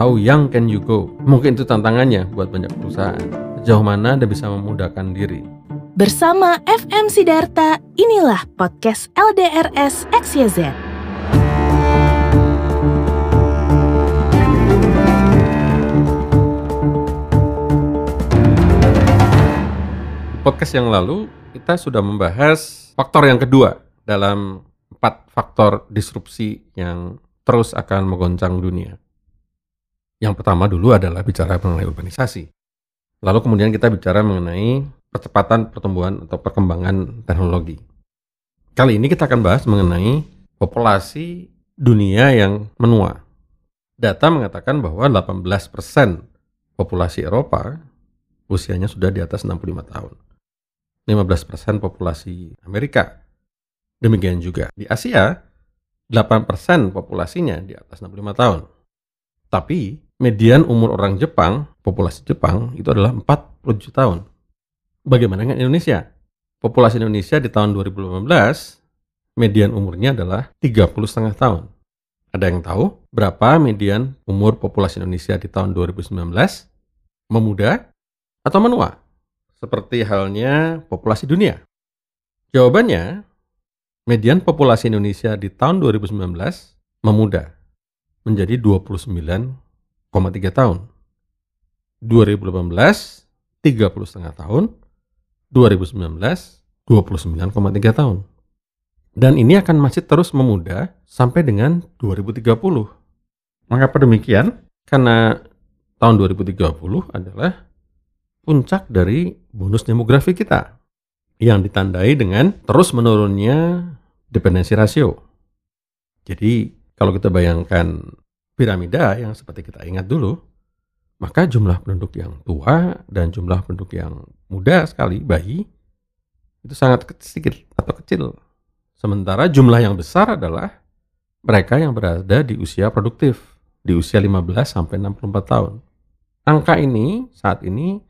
How young can you go? Mungkin itu tantangannya buat banyak perusahaan. Sejauh mana Anda bisa memudahkan diri? Bersama FM Sidarta, inilah podcast LDRS XYZ. Podcast yang lalu kita sudah membahas faktor yang kedua dalam empat faktor disrupsi yang terus akan menggoncang dunia. Yang pertama dulu adalah bicara mengenai urbanisasi. Lalu kemudian kita bicara mengenai percepatan pertumbuhan atau perkembangan teknologi. Kali ini kita akan bahas mengenai populasi dunia yang menua. Data mengatakan bahwa 18% populasi Eropa usianya sudah di atas 65 tahun. 15% populasi Amerika. Demikian juga di Asia, 8% populasinya di atas 65 tahun. Tapi median umur orang Jepang, populasi Jepang itu adalah 40 juta tahun. Bagaimana dengan Indonesia? Populasi Indonesia di tahun 2018 median umurnya adalah 30 setengah tahun. Ada yang tahu berapa median umur populasi Indonesia di tahun 2019? Memuda atau menua? Seperti halnya populasi dunia. Jawabannya, median populasi Indonesia di tahun 2019 memuda menjadi 29 tiga tahun. 2018 30 setengah tahun, 2019 29,3 tahun. Dan ini akan masih terus memuda sampai dengan 2030. Mengapa demikian? Karena tahun 2030 adalah puncak dari bonus demografi kita yang ditandai dengan terus menurunnya dependensi rasio. Jadi kalau kita bayangkan piramida yang seperti kita ingat dulu, maka jumlah penduduk yang tua dan jumlah penduduk yang muda sekali, bayi, itu sangat sedikit atau kecil. Sementara jumlah yang besar adalah mereka yang berada di usia produktif, di usia 15 sampai 64 tahun. Angka ini saat ini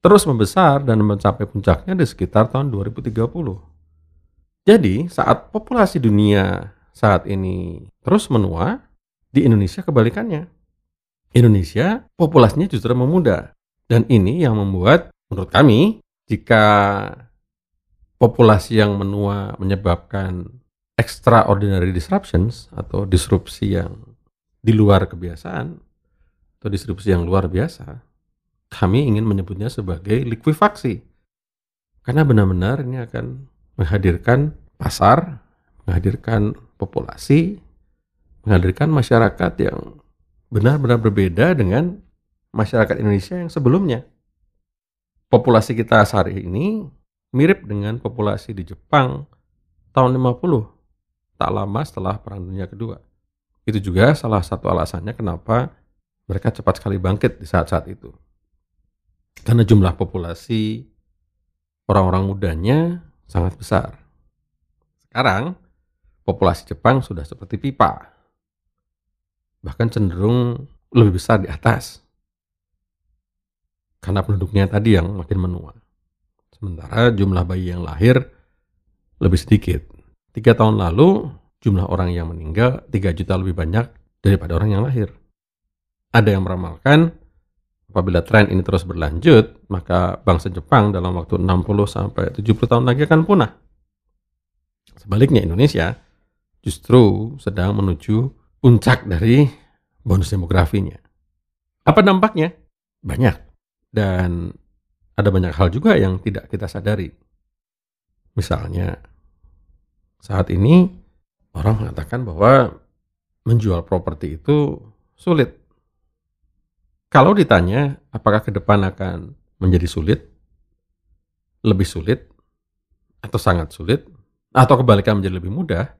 terus membesar dan mencapai puncaknya di sekitar tahun 2030. Jadi, saat populasi dunia saat ini terus menua, di Indonesia kebalikannya. Indonesia populasinya justru memuda. Dan ini yang membuat menurut kami jika populasi yang menua menyebabkan extraordinary disruptions atau disrupsi yang di luar kebiasaan atau disrupsi yang luar biasa, kami ingin menyebutnya sebagai likuifaksi. Karena benar-benar ini akan menghadirkan pasar, menghadirkan populasi menghadirkan masyarakat yang benar-benar berbeda dengan masyarakat Indonesia yang sebelumnya. Populasi kita saat ini mirip dengan populasi di Jepang tahun 50, tak lama setelah Perang Dunia Kedua. Itu juga salah satu alasannya kenapa mereka cepat sekali bangkit di saat-saat itu. Karena jumlah populasi orang-orang mudanya sangat besar. Sekarang, populasi Jepang sudah seperti pipa bahkan cenderung lebih besar di atas. Karena penduduknya tadi yang makin menua. Sementara jumlah bayi yang lahir lebih sedikit. Tiga tahun lalu jumlah orang yang meninggal 3 juta lebih banyak daripada orang yang lahir. Ada yang meramalkan apabila tren ini terus berlanjut, maka bangsa Jepang dalam waktu 60 sampai 70 tahun lagi akan punah. Sebaliknya Indonesia justru sedang menuju puncak dari bonus demografinya. Apa dampaknya? Banyak. Dan ada banyak hal juga yang tidak kita sadari. Misalnya, saat ini orang mengatakan bahwa menjual properti itu sulit. Kalau ditanya apakah ke depan akan menjadi sulit, lebih sulit, atau sangat sulit, atau kebalikan menjadi lebih mudah,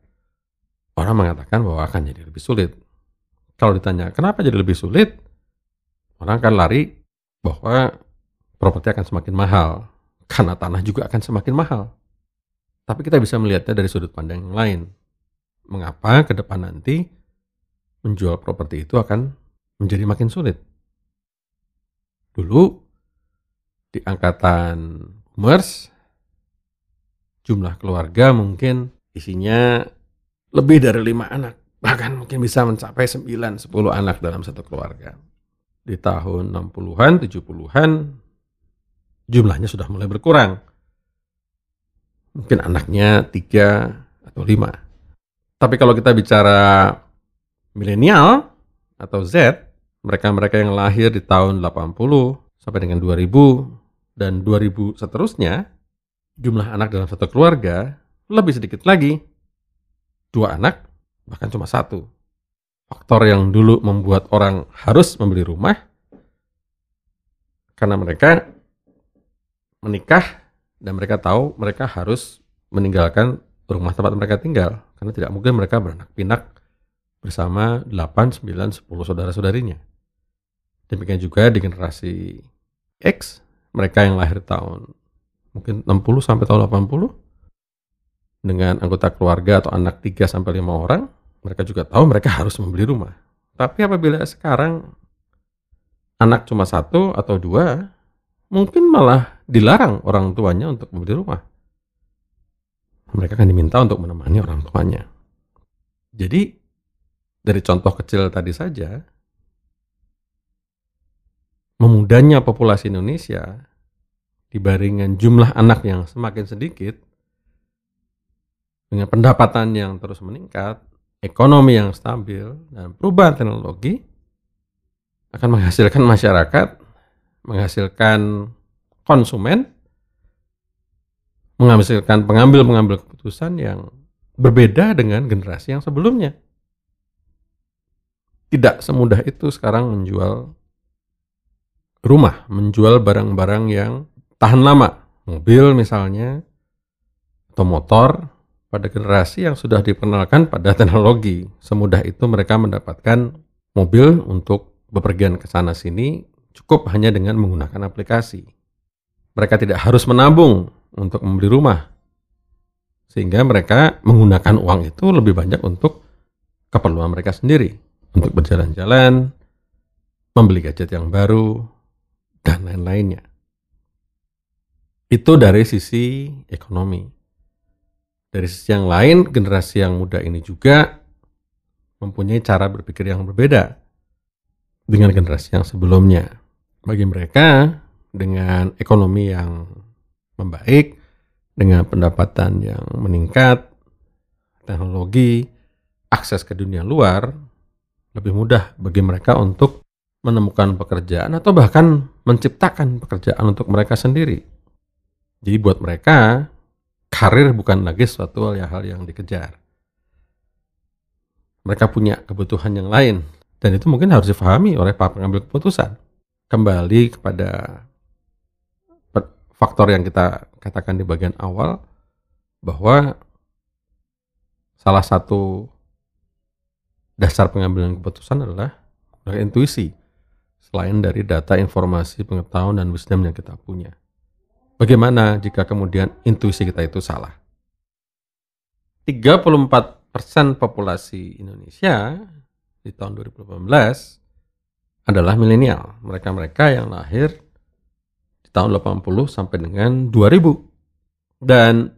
orang mengatakan bahwa akan jadi lebih sulit. Kalau ditanya kenapa jadi lebih sulit, orang akan lari bahwa properti akan semakin mahal karena tanah juga akan semakin mahal. Tapi kita bisa melihatnya dari sudut pandang yang lain. Mengapa ke depan nanti menjual properti itu akan menjadi makin sulit? Dulu di angkatan commerce jumlah keluarga mungkin isinya lebih dari lima anak. Bahkan mungkin bisa mencapai sembilan sepuluh anak dalam satu keluarga. di tahun 60-an, 70-an jumlahnya sudah mulai berkurang. Mungkin anaknya tiga atau lima. Tapi kalau kita bicara milenial atau Z, mereka-mereka yang lahir di tahun 80 sampai dengan 2000 dan 2000 seterusnya, jumlah anak dalam satu keluarga lebih sedikit lagi. Dua anak, bahkan cuma satu. Faktor yang dulu membuat orang harus membeli rumah, karena mereka menikah dan mereka tahu mereka harus meninggalkan rumah tempat mereka tinggal karena tidak mungkin mereka beranak pinak bersama 8, 9, 10 saudara-saudarinya. Demikian juga di generasi X, mereka yang lahir tahun mungkin 60 sampai tahun 80 dengan anggota keluarga atau anak 3 sampai 5 orang, mereka juga tahu mereka harus membeli rumah. Tapi apabila sekarang anak cuma satu atau dua, mungkin malah dilarang orang tuanya untuk membeli rumah. Mereka akan diminta untuk menemani orang tuanya. Jadi dari contoh kecil tadi saja, memudahnya populasi Indonesia dibandingkan jumlah anak yang semakin sedikit, dengan pendapatan yang terus meningkat, ekonomi yang stabil, dan perubahan teknologi akan menghasilkan masyarakat, menghasilkan konsumen, menghasilkan pengambil-pengambil keputusan yang berbeda dengan generasi yang sebelumnya. Tidak semudah itu sekarang menjual rumah, menjual barang-barang yang tahan lama. Mobil misalnya, atau motor, pada generasi yang sudah diperkenalkan pada teknologi. Semudah itu mereka mendapatkan mobil untuk bepergian ke sana sini cukup hanya dengan menggunakan aplikasi. Mereka tidak harus menabung untuk membeli rumah. Sehingga mereka menggunakan uang itu lebih banyak untuk keperluan mereka sendiri. Untuk berjalan-jalan, membeli gadget yang baru, dan lain-lainnya. Itu dari sisi ekonomi. Dari sisi yang lain, generasi yang muda ini juga mempunyai cara berpikir yang berbeda dengan generasi yang sebelumnya. Bagi mereka, dengan ekonomi yang membaik, dengan pendapatan yang meningkat, teknologi, akses ke dunia luar, lebih mudah bagi mereka untuk menemukan pekerjaan atau bahkan menciptakan pekerjaan untuk mereka sendiri. Jadi buat mereka, karir bukan lagi suatu hal yang dikejar. Mereka punya kebutuhan yang lain, dan itu mungkin harus difahami oleh para pengambil keputusan. Kembali kepada faktor yang kita katakan di bagian awal, bahwa salah satu dasar pengambilan keputusan adalah intuisi, selain dari data, informasi, pengetahuan, dan wisdom yang kita punya. Bagaimana jika kemudian intuisi kita itu salah? 34% populasi Indonesia di tahun 2018 adalah milenial. Mereka-mereka yang lahir di tahun 80 sampai dengan 2000. Dan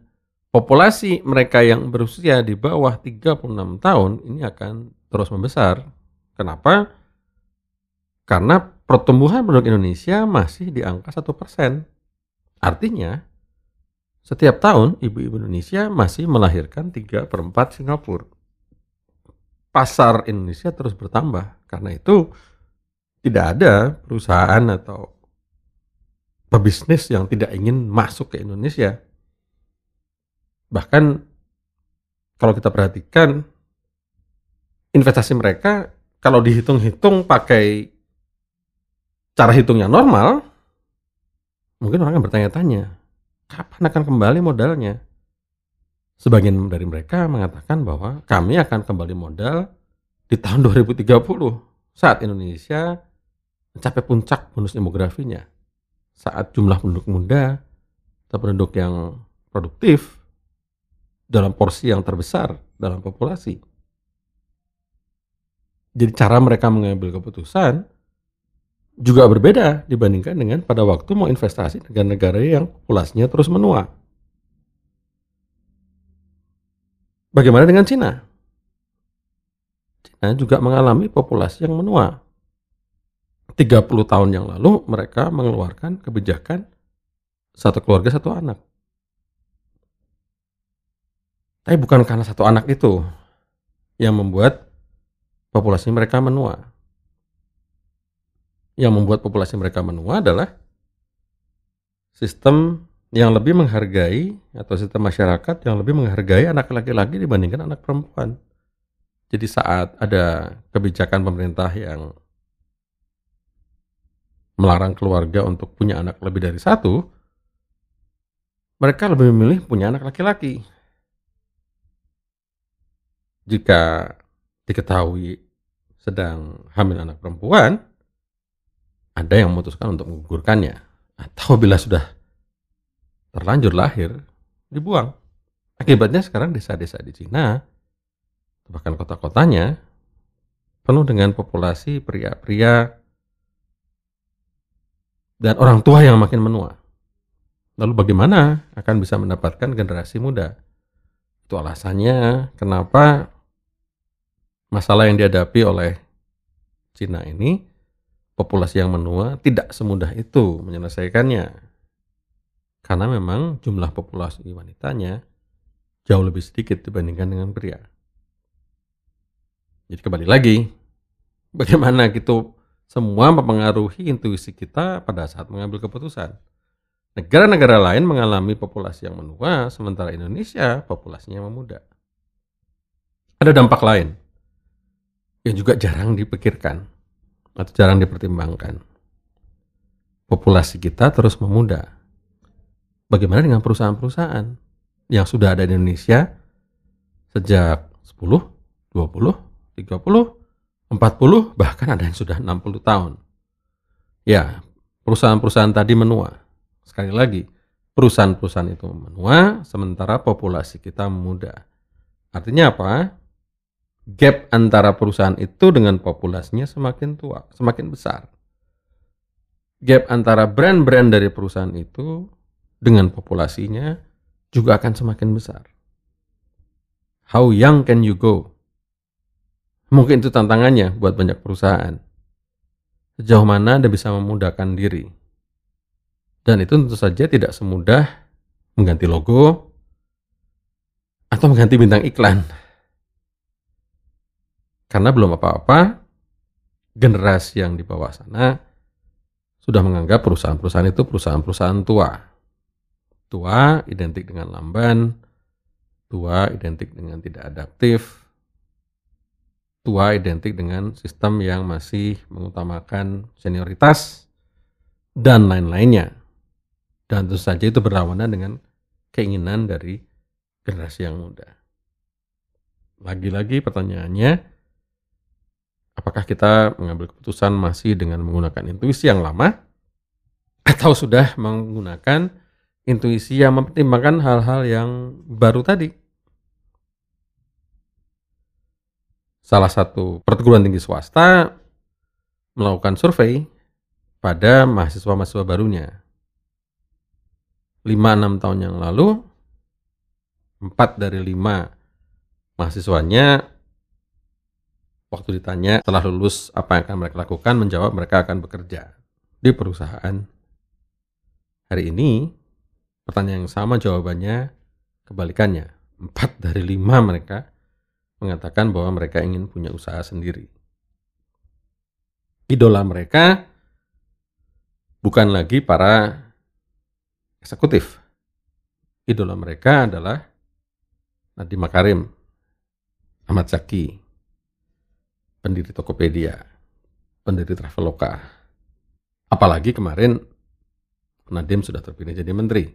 populasi mereka yang berusia di bawah 36 tahun ini akan terus membesar. Kenapa? Karena pertumbuhan penduduk Indonesia masih di angka 1 persen Artinya, setiap tahun ibu-ibu Indonesia masih melahirkan 3 per 4 Singapura. Pasar Indonesia terus bertambah. Karena itu tidak ada perusahaan atau pebisnis yang tidak ingin masuk ke Indonesia. Bahkan kalau kita perhatikan investasi mereka kalau dihitung-hitung pakai cara hitung yang normal Mungkin orang akan bertanya-tanya, kapan akan kembali modalnya? Sebagian dari mereka mengatakan bahwa kami akan kembali modal di tahun 2030 saat Indonesia mencapai puncak bonus demografinya. Saat jumlah penduduk muda atau penduduk yang produktif dalam porsi yang terbesar dalam populasi. Jadi cara mereka mengambil keputusan juga berbeda dibandingkan dengan pada waktu mau investasi negara-negara yang populasinya terus menua. Bagaimana dengan Cina? Cina juga mengalami populasi yang menua. 30 30 tahun yang lalu mereka mengeluarkan kebijakan satu keluarga satu anak. Tapi bukan karena satu anak itu yang membuat populasi mereka menua. Yang membuat populasi mereka menua adalah sistem yang lebih menghargai atau sistem masyarakat yang lebih menghargai anak laki-laki dibandingkan anak perempuan. Jadi saat ada kebijakan pemerintah yang melarang keluarga untuk punya anak lebih dari satu, mereka lebih memilih punya anak laki-laki. Jika diketahui sedang hamil anak perempuan, ada yang memutuskan untuk menggugurkannya. Atau bila sudah terlanjur lahir, dibuang. Akibatnya sekarang desa-desa di Cina, bahkan kota-kotanya, penuh dengan populasi pria-pria dan orang tua yang makin menua. Lalu bagaimana akan bisa mendapatkan generasi muda? Itu alasannya kenapa masalah yang dihadapi oleh Cina ini, populasi yang menua tidak semudah itu menyelesaikannya karena memang jumlah populasi wanitanya jauh lebih sedikit dibandingkan dengan pria. Jadi kembali lagi, bagaimana gitu semua mempengaruhi intuisi kita pada saat mengambil keputusan. Negara-negara lain mengalami populasi yang menua, sementara Indonesia populasinya memuda. Ada dampak lain yang juga jarang dipikirkan atau jarang dipertimbangkan. Populasi kita terus memuda Bagaimana dengan perusahaan-perusahaan yang sudah ada di Indonesia sejak 10, 20, 30, 40, bahkan ada yang sudah 60 tahun. Ya, perusahaan-perusahaan tadi menua. Sekali lagi, perusahaan-perusahaan itu menua, sementara populasi kita muda. Artinya apa? Gap antara perusahaan itu dengan populasinya semakin tua, semakin besar. Gap antara brand-brand dari perusahaan itu dengan populasinya juga akan semakin besar. How young can you go? Mungkin itu tantangannya buat banyak perusahaan. Sejauh mana Anda bisa memudahkan diri. Dan itu tentu saja tidak semudah mengganti logo atau mengganti bintang iklan. Karena belum apa-apa, generasi yang di bawah sana sudah menganggap perusahaan-perusahaan itu perusahaan-perusahaan tua Tua identik dengan lamban, tua identik dengan tidak adaptif, tua identik dengan sistem yang masih mengutamakan senioritas, dan lain-lainnya. Dan tentu saja itu berlawanan dengan keinginan dari generasi yang muda. Lagi-lagi pertanyaannya, apakah kita mengambil keputusan masih dengan menggunakan intuisi yang lama atau sudah menggunakan intuisi yang mempertimbangkan hal-hal yang baru tadi. Salah satu perguruan tinggi swasta melakukan survei pada mahasiswa-mahasiswa barunya. 5-6 tahun yang lalu, 4 dari 5 mahasiswanya waktu ditanya setelah lulus apa yang akan mereka lakukan, menjawab mereka akan bekerja di perusahaan. Hari ini Pertanyaan yang sama jawabannya kebalikannya. Empat dari lima mereka mengatakan bahwa mereka ingin punya usaha sendiri. Idola mereka bukan lagi para eksekutif. Idola mereka adalah Nadiem Makarim, Ahmad Zaki, pendiri Tokopedia, pendiri Traveloka. Apalagi kemarin Nadiem sudah terpilih jadi menteri.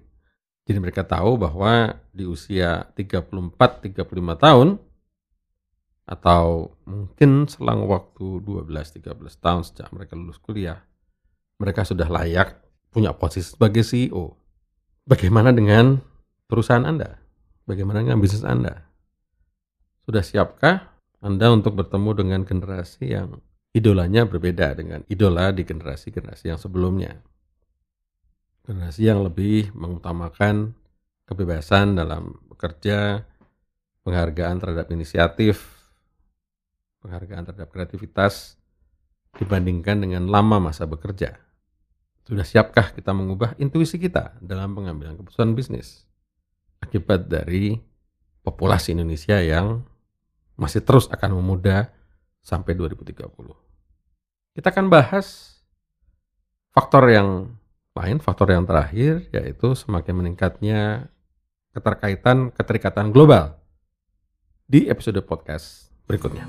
Jadi mereka tahu bahwa di usia 34-35 tahun atau mungkin selang waktu 12-13 tahun sejak mereka lulus kuliah, mereka sudah layak punya posisi sebagai CEO. Bagaimana dengan perusahaan Anda? Bagaimana dengan bisnis Anda? Sudah siapkah Anda untuk bertemu dengan generasi yang idolanya berbeda dengan idola di generasi-generasi yang sebelumnya? generasi yang lebih mengutamakan kebebasan dalam bekerja, penghargaan terhadap inisiatif, penghargaan terhadap kreativitas, dibandingkan dengan lama masa bekerja? Sudah siapkah kita mengubah intuisi kita dalam pengambilan keputusan bisnis? Akibat dari populasi Indonesia yang masih terus akan memuda sampai 2030. Kita akan bahas faktor yang lain, faktor yang terakhir yaitu semakin meningkatnya keterkaitan keterikatan global di episode podcast berikutnya.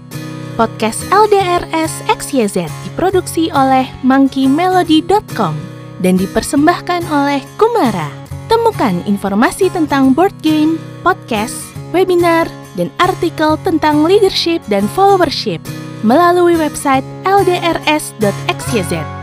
Podcast LDRS XYZ diproduksi oleh monkeymelody.com dan dipersembahkan oleh Kumara. Temukan informasi tentang board game, podcast, webinar, dan artikel tentang leadership dan followership melalui website ldrs.xyz.